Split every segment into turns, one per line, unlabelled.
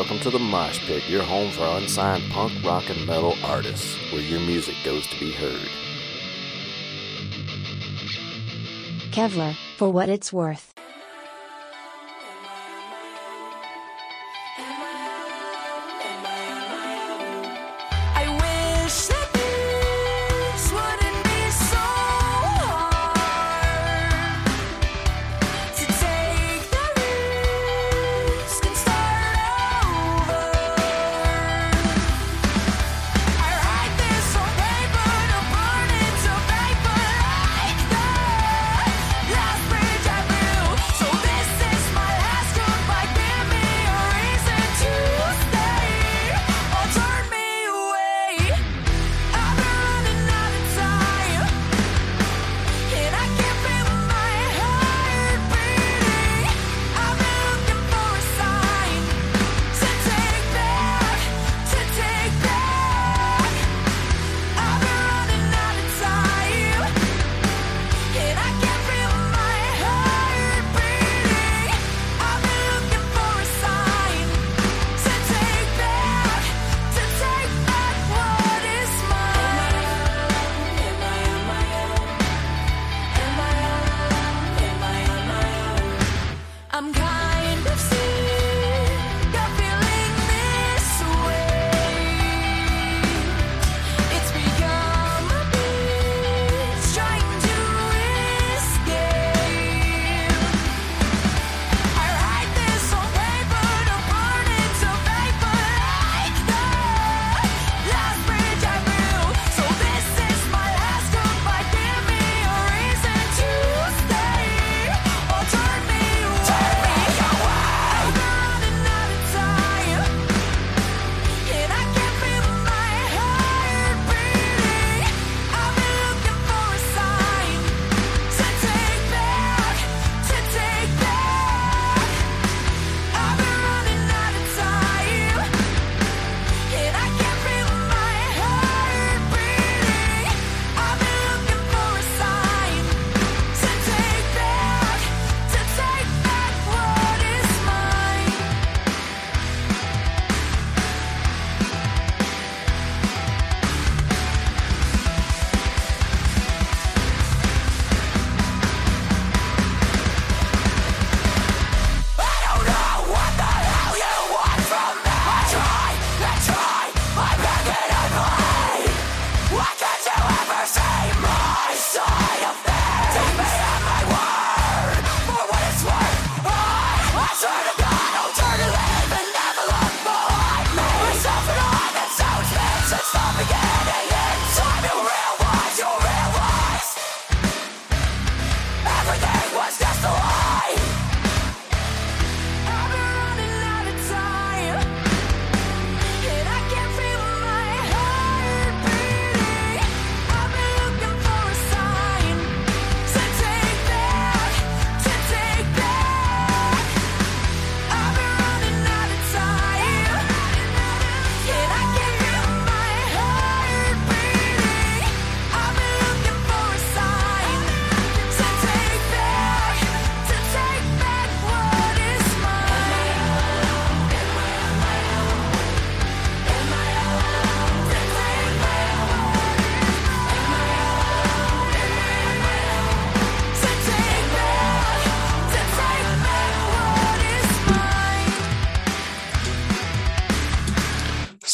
Welcome to the Mosh Pit, your home for unsigned punk, rock, and metal artists, where your music goes to be heard.
Kevlar, for what it's worth.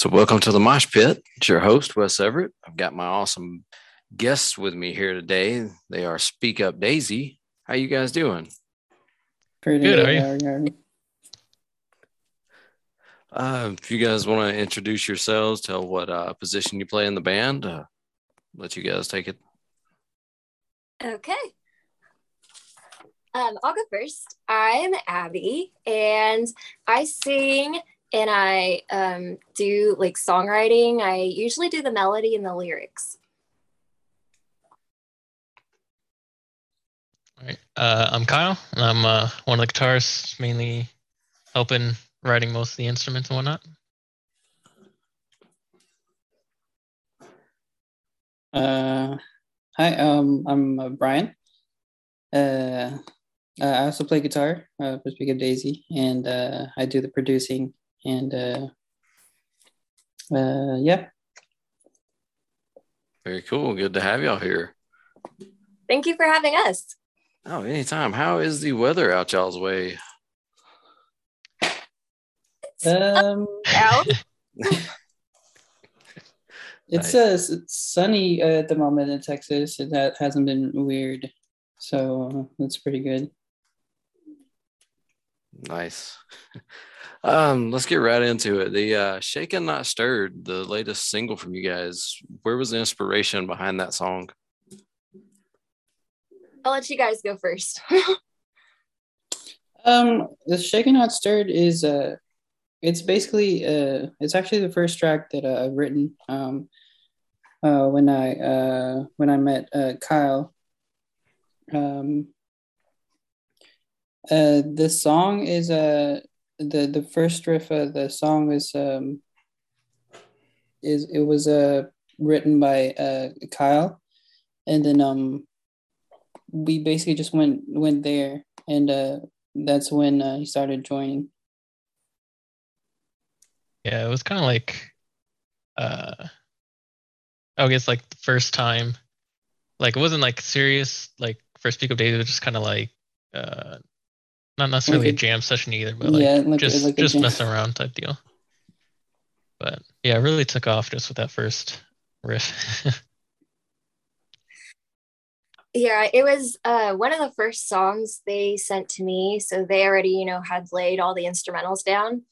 So,
welcome to the Mosh Pit. It's your host, Wes Everett. I've got my awesome guests with me here today. They are Speak Up Daisy. How you guys doing?
Pretty
good. Are you?
Uh, if you guys want to introduce yourselves, tell what uh, position you play in the band. Uh, let you guys take it.
Okay. Um, I'll go first. I'm Abby, and I sing and I um, do like songwriting. I usually do the melody and the lyrics.
All right. Uh, I'm Kyle. I'm uh, one of the guitarists, mainly helping writing most of the instruments and whatnot.
Uh, hi, um, I'm uh, Brian. Uh, uh, I also play guitar, uh, for Speak Up Daisy, and I do the producing and uh, uh, yeah.
Very cool. Good to have y'all here.
Thank you for having us.
Oh, anytime. How is the weather out y'all's way?
Um,
Out.
it's
Nice.
uh, it's sunny uh, at the moment in Texas. and That hasn't been weird, so that's pretty good.
Nice. Um, let's get right into it. The uh Shaken Not Stirred, the latest single from you guys. Where was the inspiration behind that song?
I'll let you guys go first.
Um, the Shaken Not Stirred is uh, it's basically uh, it's actually the first track that uh, I've written. Um, uh, when I uh when I met uh Kyle. Um. Uh, the song is uh the the first riff of the song is um is it was uh written by uh Kyle, and then um we basically just went went there. And uh that's when uh, he started joining.
Yeah, it was kind of like, uh, I guess like the first time, like it wasn't like serious, like first Speak Up Days, it was just kind of like, uh, not necessarily
Like
a
a-
jam session either, but like
yeah, like
just
like
just
jam.
messing around type deal. But yeah, it really took off just with that first riff.
Yeah, it was uh, one of the first songs they sent to me. So they already, you know, had laid all the instrumentals down.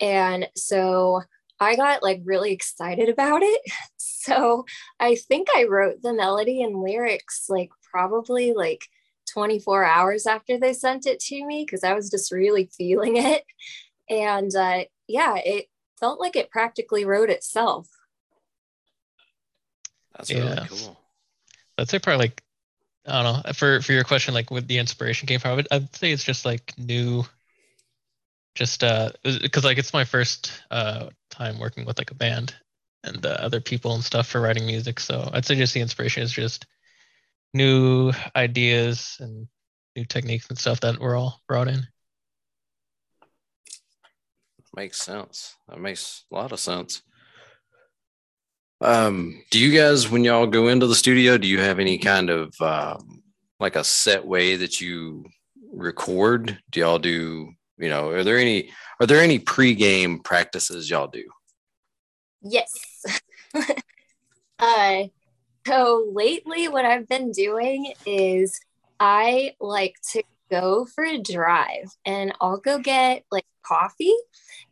And so I got like really excited about it. So I think I wrote the melody and lyrics like probably like 24 hours after they sent it to me because I was just really feeling it. And uh, yeah, it felt like it practically wrote itself.
That's really cool.
I'd say probably like I don't know for for your question like with the inspiration came from. I would, I'd say it's just like new, just uh because like it's my first uh time working with like a band and uh, other people and stuff for writing music. So I'd say just the inspiration is just new ideas and new techniques and stuff that were all brought in.
Makes sense. That makes a lot of sense. Um, do you guys, when y'all go into the studio, do you have any kind of um, like a set way that you record? Do y'all do, you know, are there any are there any pre-game practices y'all do?
Yes. uh, so lately, what I've been doing is I like to go for a drive and I'll go get like coffee.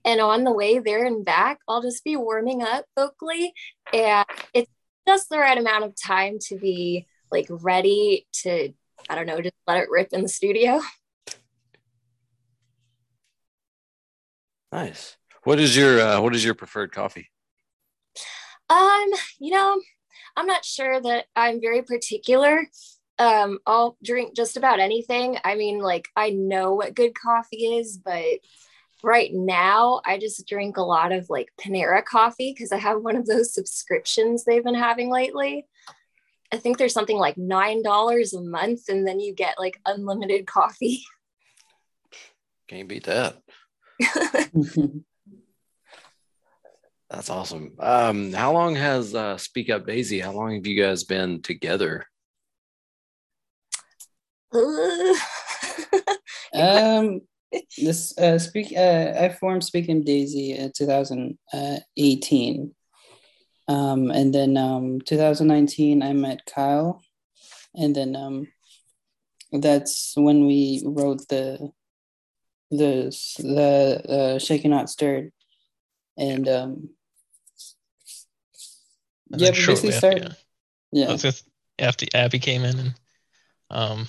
And on the way there and back, I'll just be warming up vocally. And it's just the right amount of time to be like ready to, I don't know, just let it rip in the studio.
Nice. What is your uh, what is your preferred coffee?
Um, you know, I'm not sure that I'm very particular. Um, I'll drink just about anything. I mean, like I know what good coffee is, but right now I just drink a lot of like Panera coffee because I have one of those subscriptions they've been having lately. I think there's something like nine dollars a month, and then you get like unlimited coffee.
Can't beat that. That's awesome. Um, how long has uh, Speak Up Daisy? How long have you guys been together?
um, this uh, speak uh, I formed Speak Up Daisy in 2018, um, and then um, 2019 I met Kyle, and then um, that's when we wrote the the the uh, Shaken Not Stirred, and um,
And
yeah,
then
we
shortly after, yeah.
Yeah,
That's just after Abby came in and um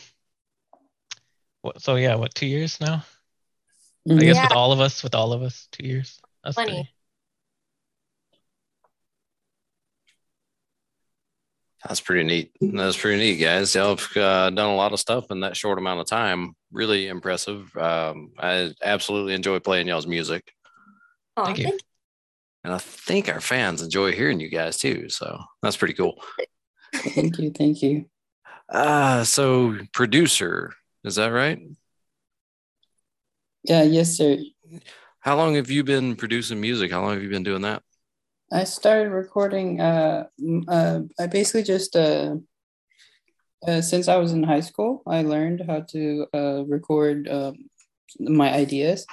what so yeah, what two years now? I
Mhm.
guess
Yeah.
with all of us, with all of us, two years. That's
Funny.
pretty-
That's pretty neat. That's pretty neat, guys. Y'all have uh, done a lot of stuff in that short amount of time. Really impressive. Um, I absolutely enjoy playing y'all's music,
Aw,
Thank you.
And I think our fans enjoy hearing you guys too. So that's pretty cool.
thank you, thank you.
Uh, so producer, is that right?
Yeah, yes, sir.
How long have you been producing music? How long have you been doing that?
I started recording. Uh, uh, I basically just uh, uh, since I was in high school, I learned how to uh, record um, my ideas,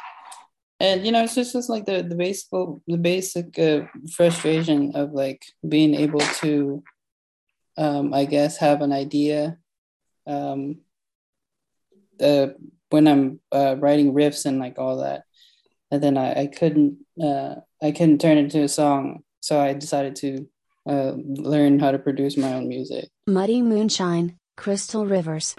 and you know, it's just, just like the the basic the basic uh, frustration of like being able to, um, I guess, have an idea, um, uh, when I'm uh, writing riffs and like all that, and then I, I couldn't uh, I couldn't turn it into a song, so I decided to uh, learn how to produce my own music.
Muddy Moonshine, Crystal Rivers.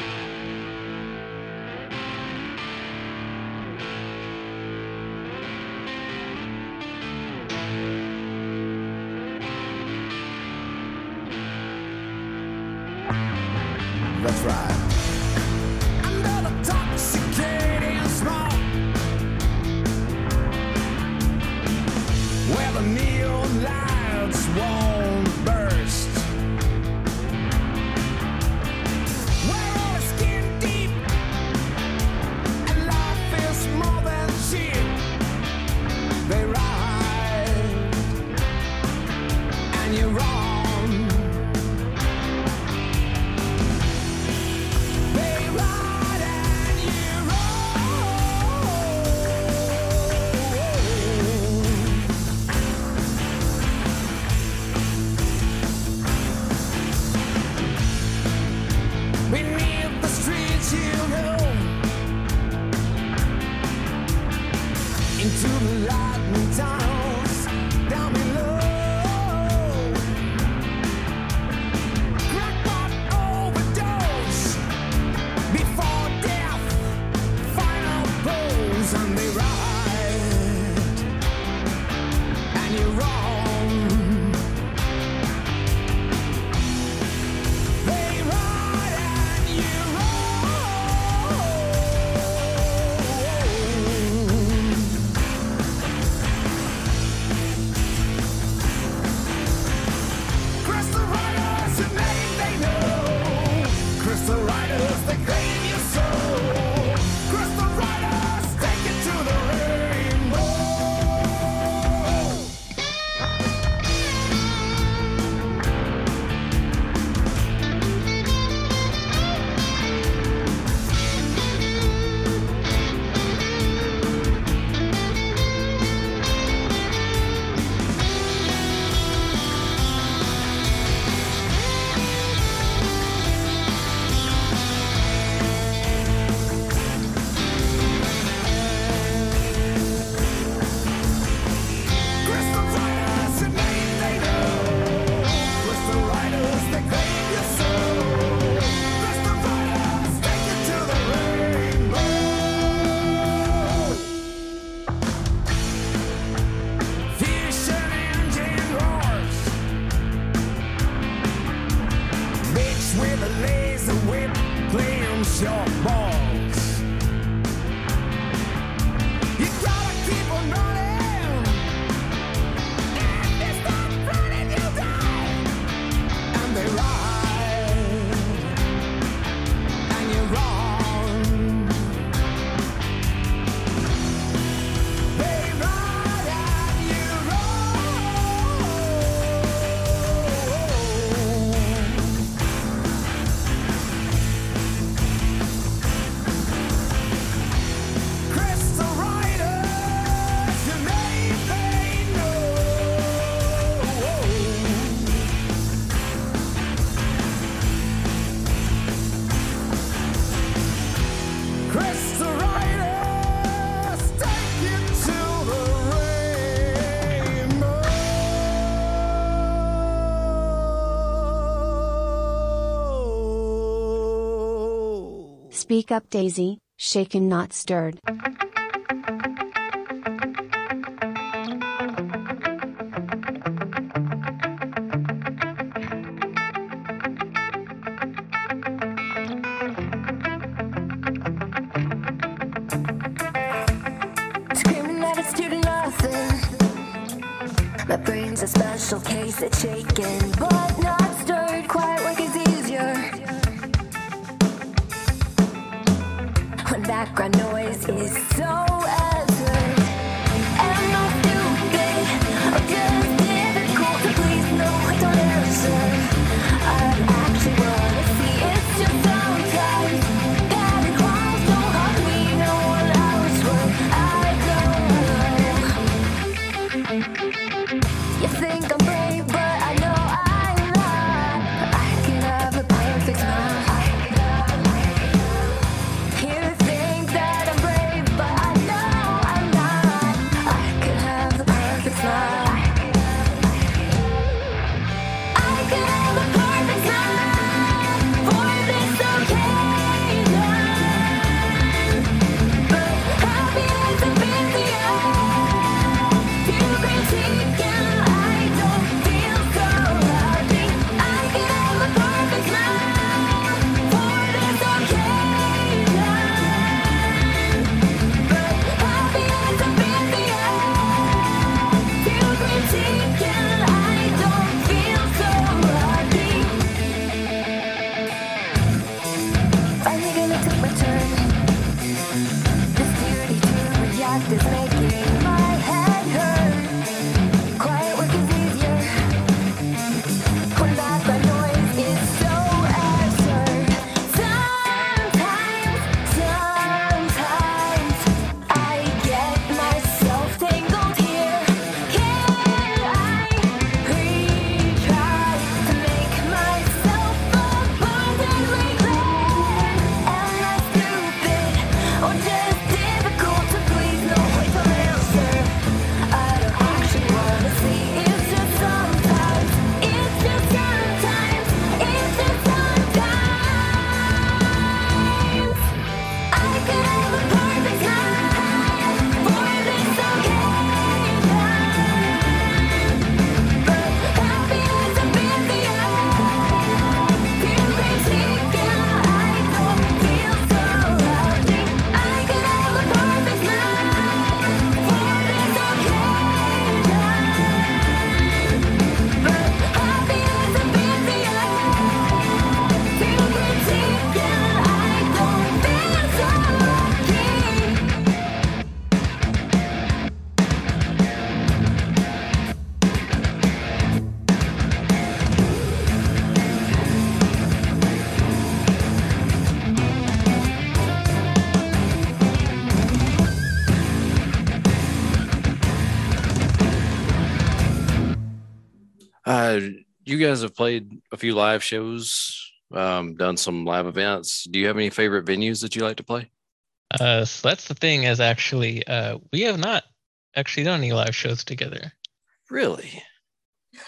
Speak up, Daisy, shaken not stirred.
My brain's a special case, it's shaken, but
you guys have played a few live shows, um, done some live events. Do you have any favorite venues that you like to play?
Uh, so that's the thing is actually uh, we have not actually done any live shows together.
Really?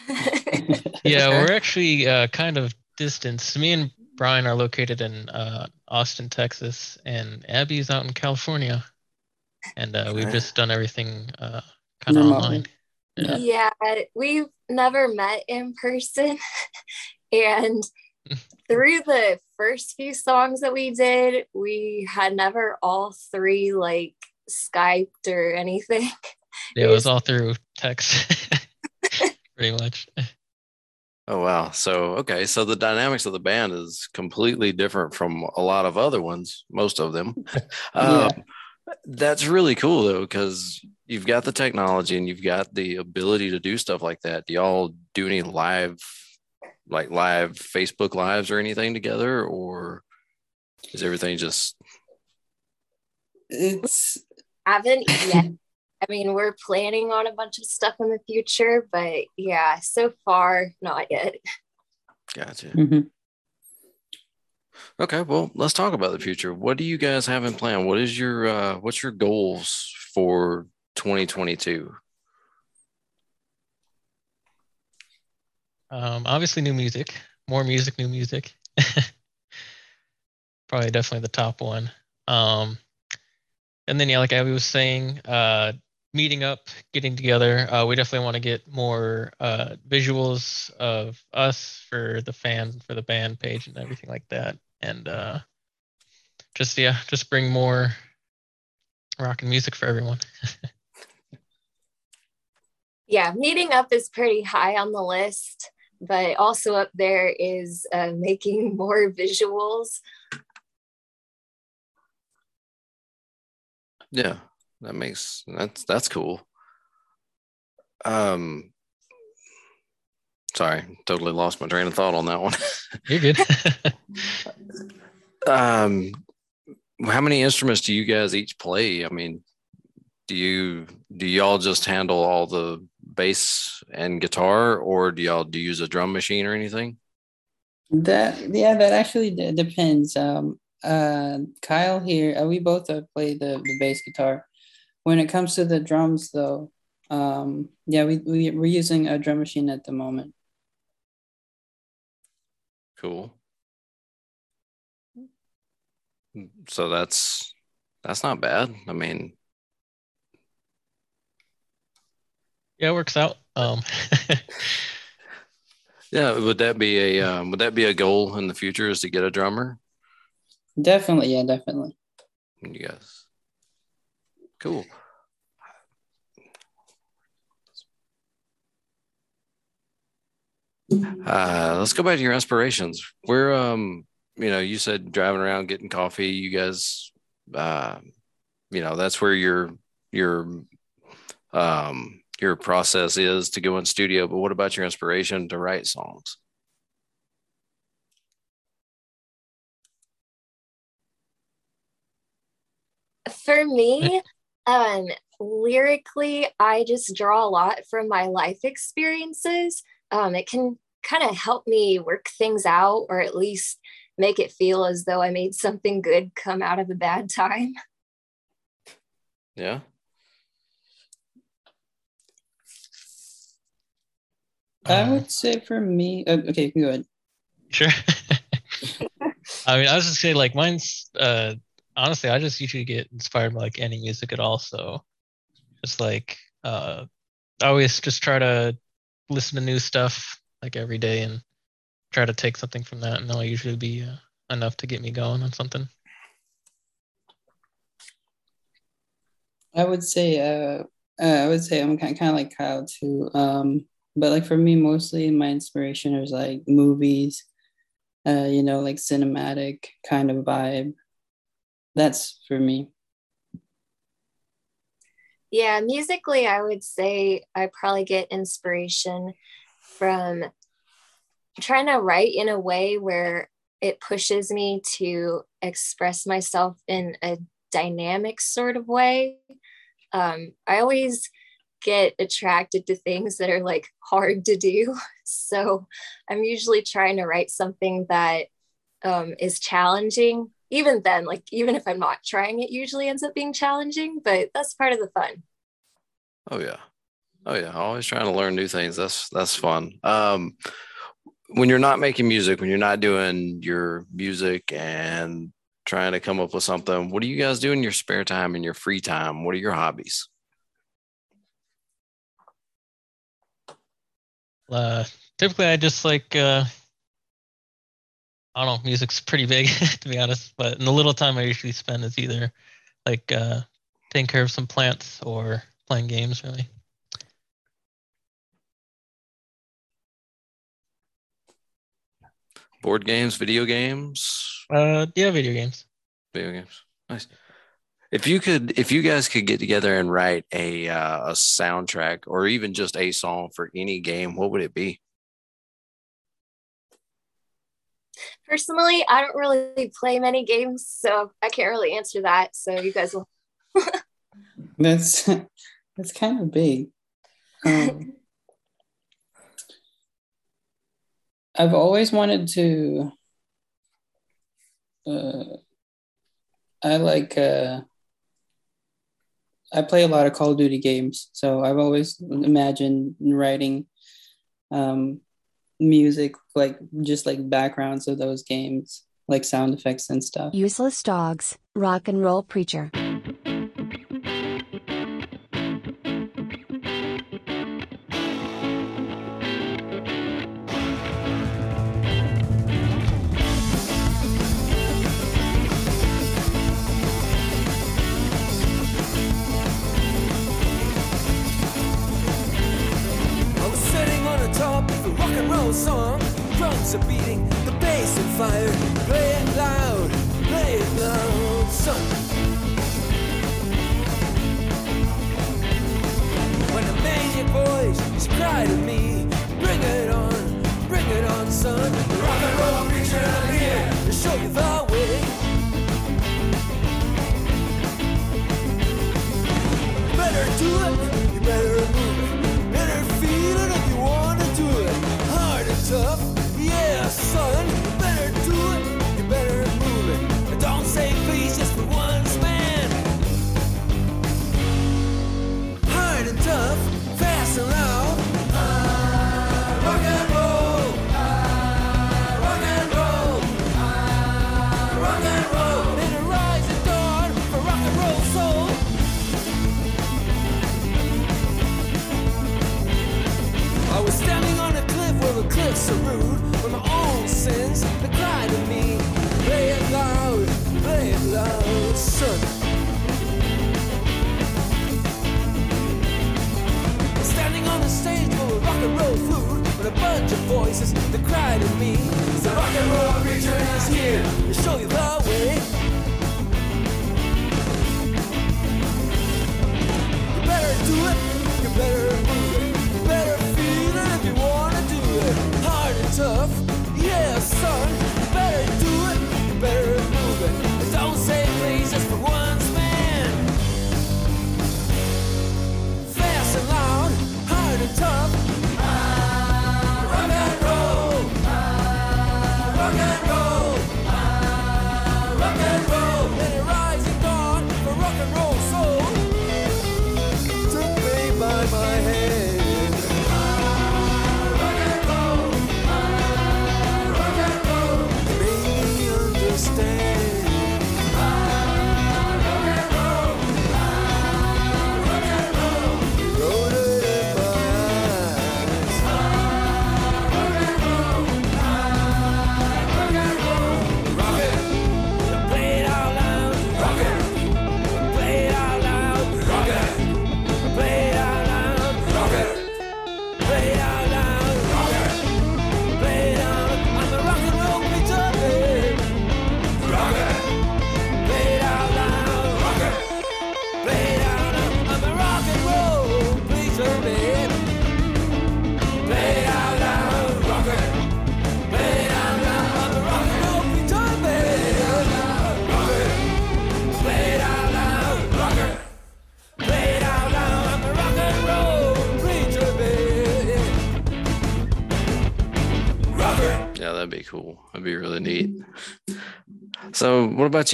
Yeah, we're actually uh, kind of distanced. Me and Brian are located in uh, Austin, Texas, and Abby's out in California. And uh, we've just done everything uh, kind of
Remotely.
online. Yeah.
yeah, we've never met in person. and through the first few songs that we did, we had never all three like Skyped or anything.
Yeah, it was all through text, pretty much.
Oh wow. So okay, so the dynamics of the band is completely different from a lot of other ones, most of them. um, That's really cool though, because you've got the technology and you've got the ability to do stuff like that. Do y'all do any live, like live Facebook lives or anything together, or is everything just
It's I
Haven't yet. I mean, we're planning on a bunch of stuff in the future, but yeah, so far, not yet.
gotcha?
mhm.
Okay, well, let's talk about the future. What do you guys have in plan? What is your uh what's your goals for 2022?
Um, obviously, new music, more music, new music. Probably definitely the top one. Um, and then, yeah, like Abby was saying, uh, meeting up, getting together. Uh, we definitely want to get more uh, visuals of us for the fans, for the band page, and everything like that. And uh, just, yeah, just bring more rock and music for everyone.
Yeah, meeting up is pretty high on the list, but also up there is uh, making more visuals.
Yeah, that makes that's that's cool. Um sorry, totally lost my train of thought on that one.
You're good.
um how many instruments do you guys each play? I mean, do you do y'all just handle all the bass and guitar or do y'all do you use a drum machine or anything?
That yeah, that actually d- depends. Um, uh, Kyle here, uh, we both uh, play the the bass guitar. When it comes to the drums, though, um, yeah, we we we're using a drum machine at the moment.
Cool. So that's that's not bad. I mean,
yeah, it works out. Um,
yeah, would that be a um, would that be a goal in the future is to get a drummer?
Definitely, yeah, definitely.
Yes. Cool. Uh, let's go back to your inspirations. Where, um, you know, you said driving around getting coffee. You guys, uh, you know, that's where your your um your process is to go in studio. But what about your inspiration to write songs?
For me, um, lyrically, I just draw a lot from my life experiences. Um, it can kind of help me work things out or at least make it feel as though I made something good come out of a bad time.
Yeah.
I
um,
would say for me, uh, okay, you can go ahead.
Sure. I mean, I was just saying, like, mine's uh, honestly, I just usually get inspired by like any music at all. So, just like, uh, I always just try to listen to new stuff like every day and try to take something from that, and that'll usually be uh, enough to get me going on something.
I would say, uh, uh, I would say I'm kind of like Kyle too. Um, but like for me, mostly my inspiration is like movies, uh, you know, like cinematic kind of vibe. That's for me.
Yeah, musically, I would say I probably get inspiration from trying to write in a way where it pushes me to express myself in a dynamic sort of way. Um, I always get attracted to things that are like hard to do. So I'm usually trying to write something that um, is challenging. Even then, like even if I'm not trying, it usually ends up being challenging, but that's part of the fun.
Oh yeah. Oh yeah. Always trying to learn new things. That's that's fun. Um when you're not making music, when you're not doing your music and trying to come up with something, what do you guys do in your spare time and your free time? What are your hobbies?
Uh, typically, I just like uh, I don't know. Music's pretty big, to be honest. But in the little time I usually spend is either like uh, taking care of some plants or playing games. Really,
Board games, video games,
uh, yeah, video games.
video games. Nice. If you could, if you guys could get together and write a uh, a soundtrack or even just a song for any game, what would it be?
Personally, I don't really play many games, so I can't really answer that. So you guys will.
That's that's kind of big. Um, I've always wanted to. Uh, I like. Uh, I play a lot of Call of Duty games, so I've always imagined writing um, music like just like backgrounds of those games, like sound effects and stuff.
Useless dogs, rock and roll preacher.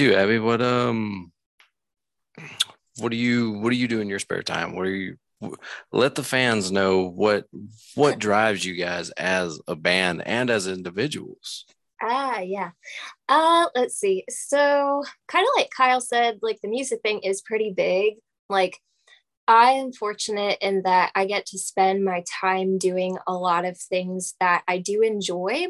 About you, Abby? What um, what do you what do you do in your spare time? What are you? Let the fans know what what drives you guys as a band and as individuals.
Ah, yeah. Uh, let's see. So, kind of like Kyle said, like the music thing is pretty big. Like, I am fortunate in that I get to spend my time doing a lot of things that I do enjoy.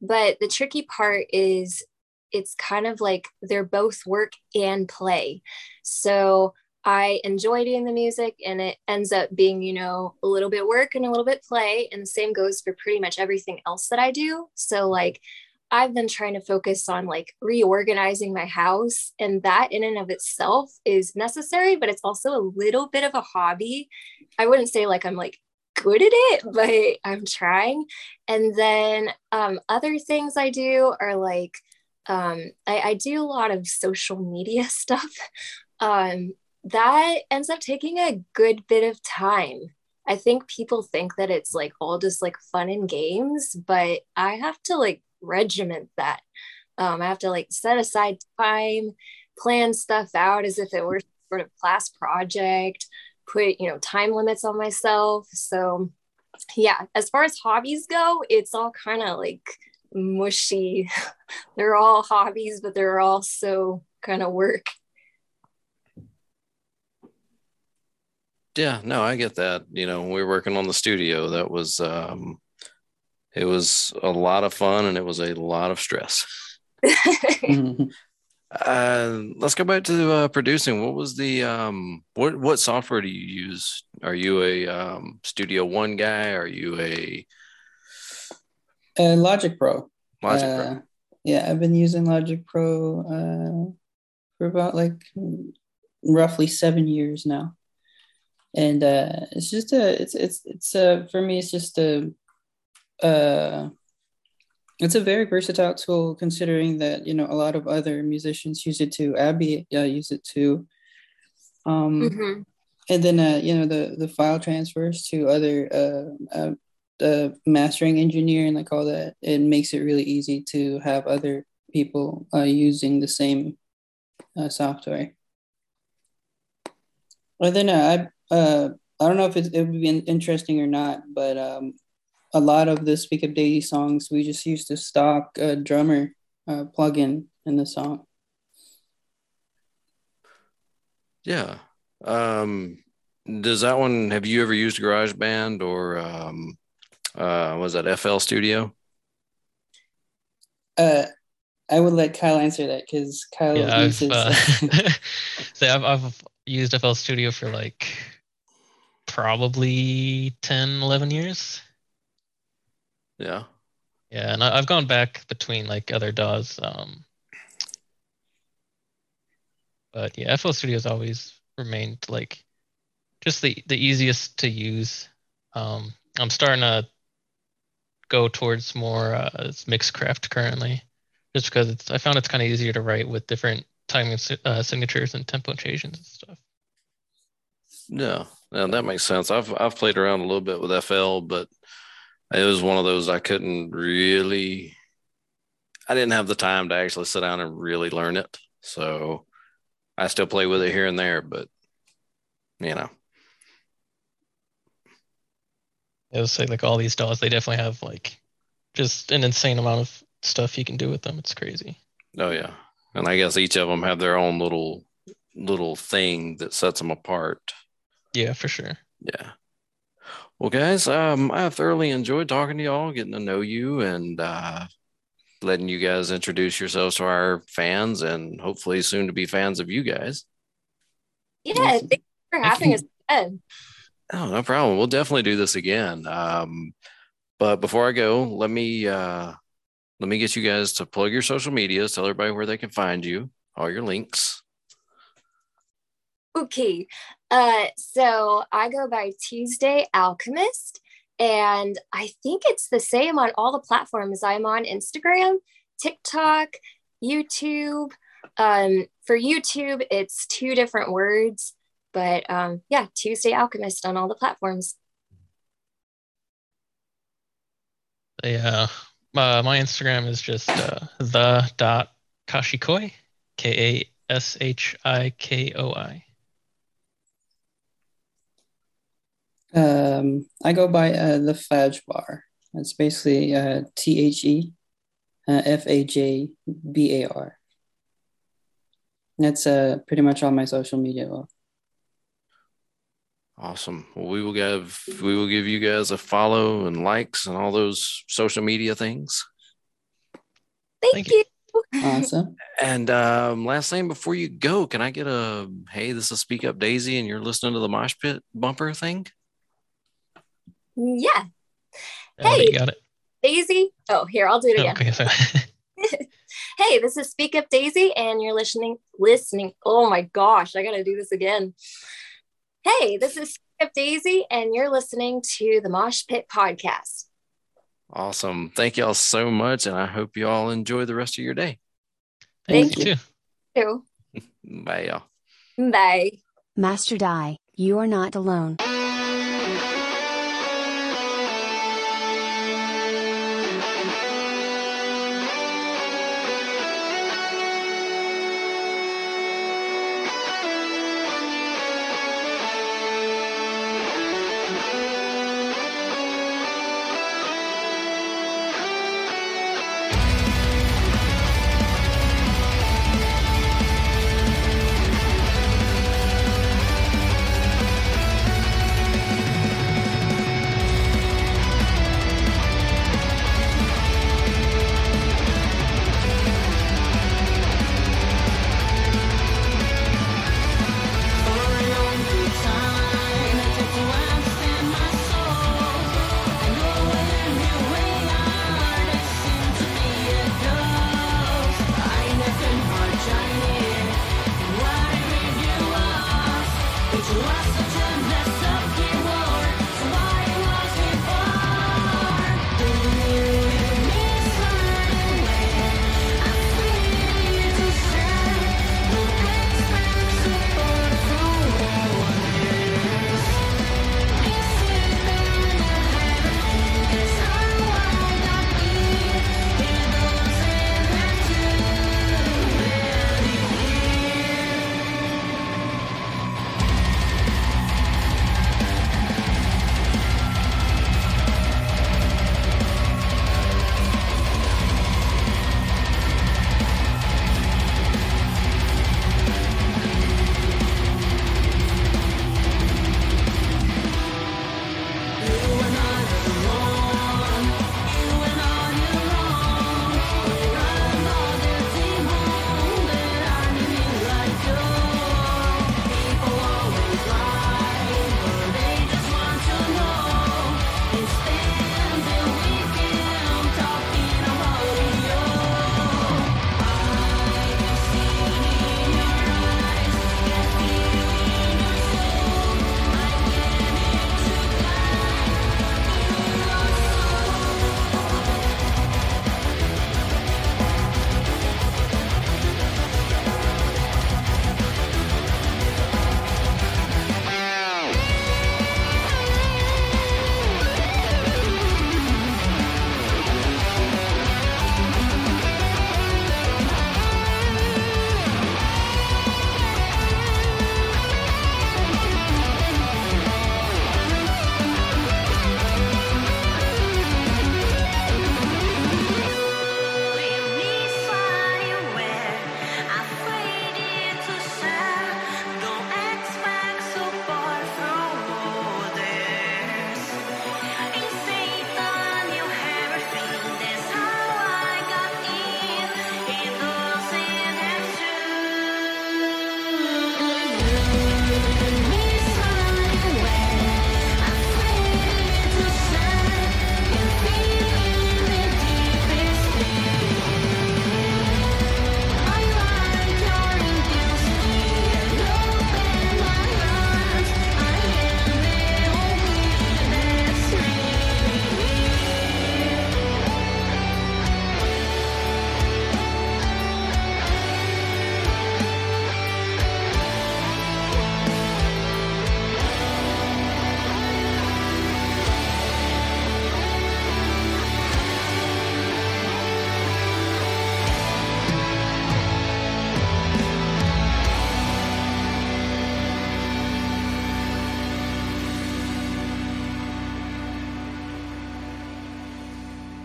But the tricky part is it's kind of like they're both work and play. So, I enjoy doing the music and it ends up being, you know, a little bit work and a little bit play. And the same goes for pretty much everything else that I do. So, like, I've been trying to focus on like reorganizing my house, and that in and of itself is necessary, but it's also a little bit of a hobby. I wouldn't say like I'm like good at it, but I'm trying. And then um, other things I do are like um, I, I do a lot of social media stuff. Um, that ends up taking a good bit of time. I think people think that it's like all just like fun and games, but I have to like regiment that. Um, I have to like set aside time, plan stuff out as if it were sort of class project, put, you know, time limits on myself. So yeah, as far as hobbies go, it's all kind of like mushy. they're all hobbies, but they're also kind of work.
Yeah, no, I get that. You know, we were working on the studio, that was um it was a lot of fun and it was a lot of stress.
Mhm.
Uh, let's go back to uh, producing. What was the um what what software do you use? Are you a um, Studio One guy? Are you a
Uh, Logic Pro.
Logic
Uh,
Pro?
Yeah, I've been using Logic Pro uh, for about like roughly seven years now, and uh, it's just a it's it's it's uh for me it's just a uh it's a very versatile tool considering that you know a lot of other musicians use it too. Abby uh, use it too. Um,
Mhm.
and then uh, you know the the file transfers to other uh, the mastering engineer and like all that it makes it really easy to have other people uh, using the same uh, software and then I uh, I don't know if it, would be interesting or not but um, a lot of the Speak Up Daisy songs we just used to stock drummer uh, plugin in the song
Yeah. Um, does that one have you ever used GarageBand or um, uh, was that FL Studio?
uh, I would let Kyle answer that because Kyle
yeah, I've
uses
uh, so I've, I've used FL Studio for like probably 10, 11 years.
Yeah.
Yeah, and I, I've gone back between like other DAWs. Um, but yeah, FL Studio has always remained like just the the easiest to use. Um, I'm starting to go towards more uh, Mixcraft currently, just because it's I found it's kind of easier to write with different timing uh, signatures and tempo changes and stuff.
Yeah, yeah, that makes sense. I've I've played around a little bit with FL, but it was one of those I couldn't really. I didn't have the time to actually sit down and really learn it, so I still play with it here and there. But you know,
I would say like all these DAWs they definitely have like just an insane amount of stuff you can do with them. It's crazy.
oh yeah, and I guess each of them have their own little little thing that sets them apart.
Yeah, for sure.
Yeah. Well, guys, um, I thoroughly enjoyed talking to y'all, getting to know you, and uh, letting you guys introduce yourselves to our fans, and hopefully soon to be fans of you guys.
Yeah,
Awesome.
thanks for having us again.
Oh, no problem. We'll definitely do this again. Um, but before I go, let me uh, let me get you guys to plug your social medias. Tell everybody where they can find you, all your links.
Okay. Uh, so I go by Tuesday Alchemist, and I think it's the same on all the platforms. I'm on Instagram, TikTok, YouTube. Um, for YouTube, it's two different words, but um, yeah, Tuesday Alchemist on all the platforms.
Yeah. uh, my Instagram is just uh, the dot kashikoi, K A S H I K O I.
Um, I go by uh, the Faj Bar. It's basically uh, T H E uh, F A J B A R. That's uh, pretty much all my social media.
Awesome. Well, we will give we will give you guys a follow and likes and all those social media things.
Thank,
Thank
you.
you.
Awesome.
And um, last thing before you go, can I get a hey, this is Speak Up Daisy, and you're listening to the Mosh Pit bumper thing?
Yeah. Hey.
you got it.
Daisy. Oh, here, I'll do it
Oh,
again.
okay, so
Hey, this is Speak Up Daisy, and you're listening. Listening. Oh my gosh, I gotta do this again. Hey, this is Speak Up Daisy, and you're listening to the Mosh Pit Podcast.
Awesome. Thank y'all so much, and I hope you all enjoy the rest of your day.
Thank
you. too.
So,
Bye, y'all.
bye.
Master Die, you are not alone.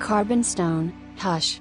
Carbon Stone, Hush.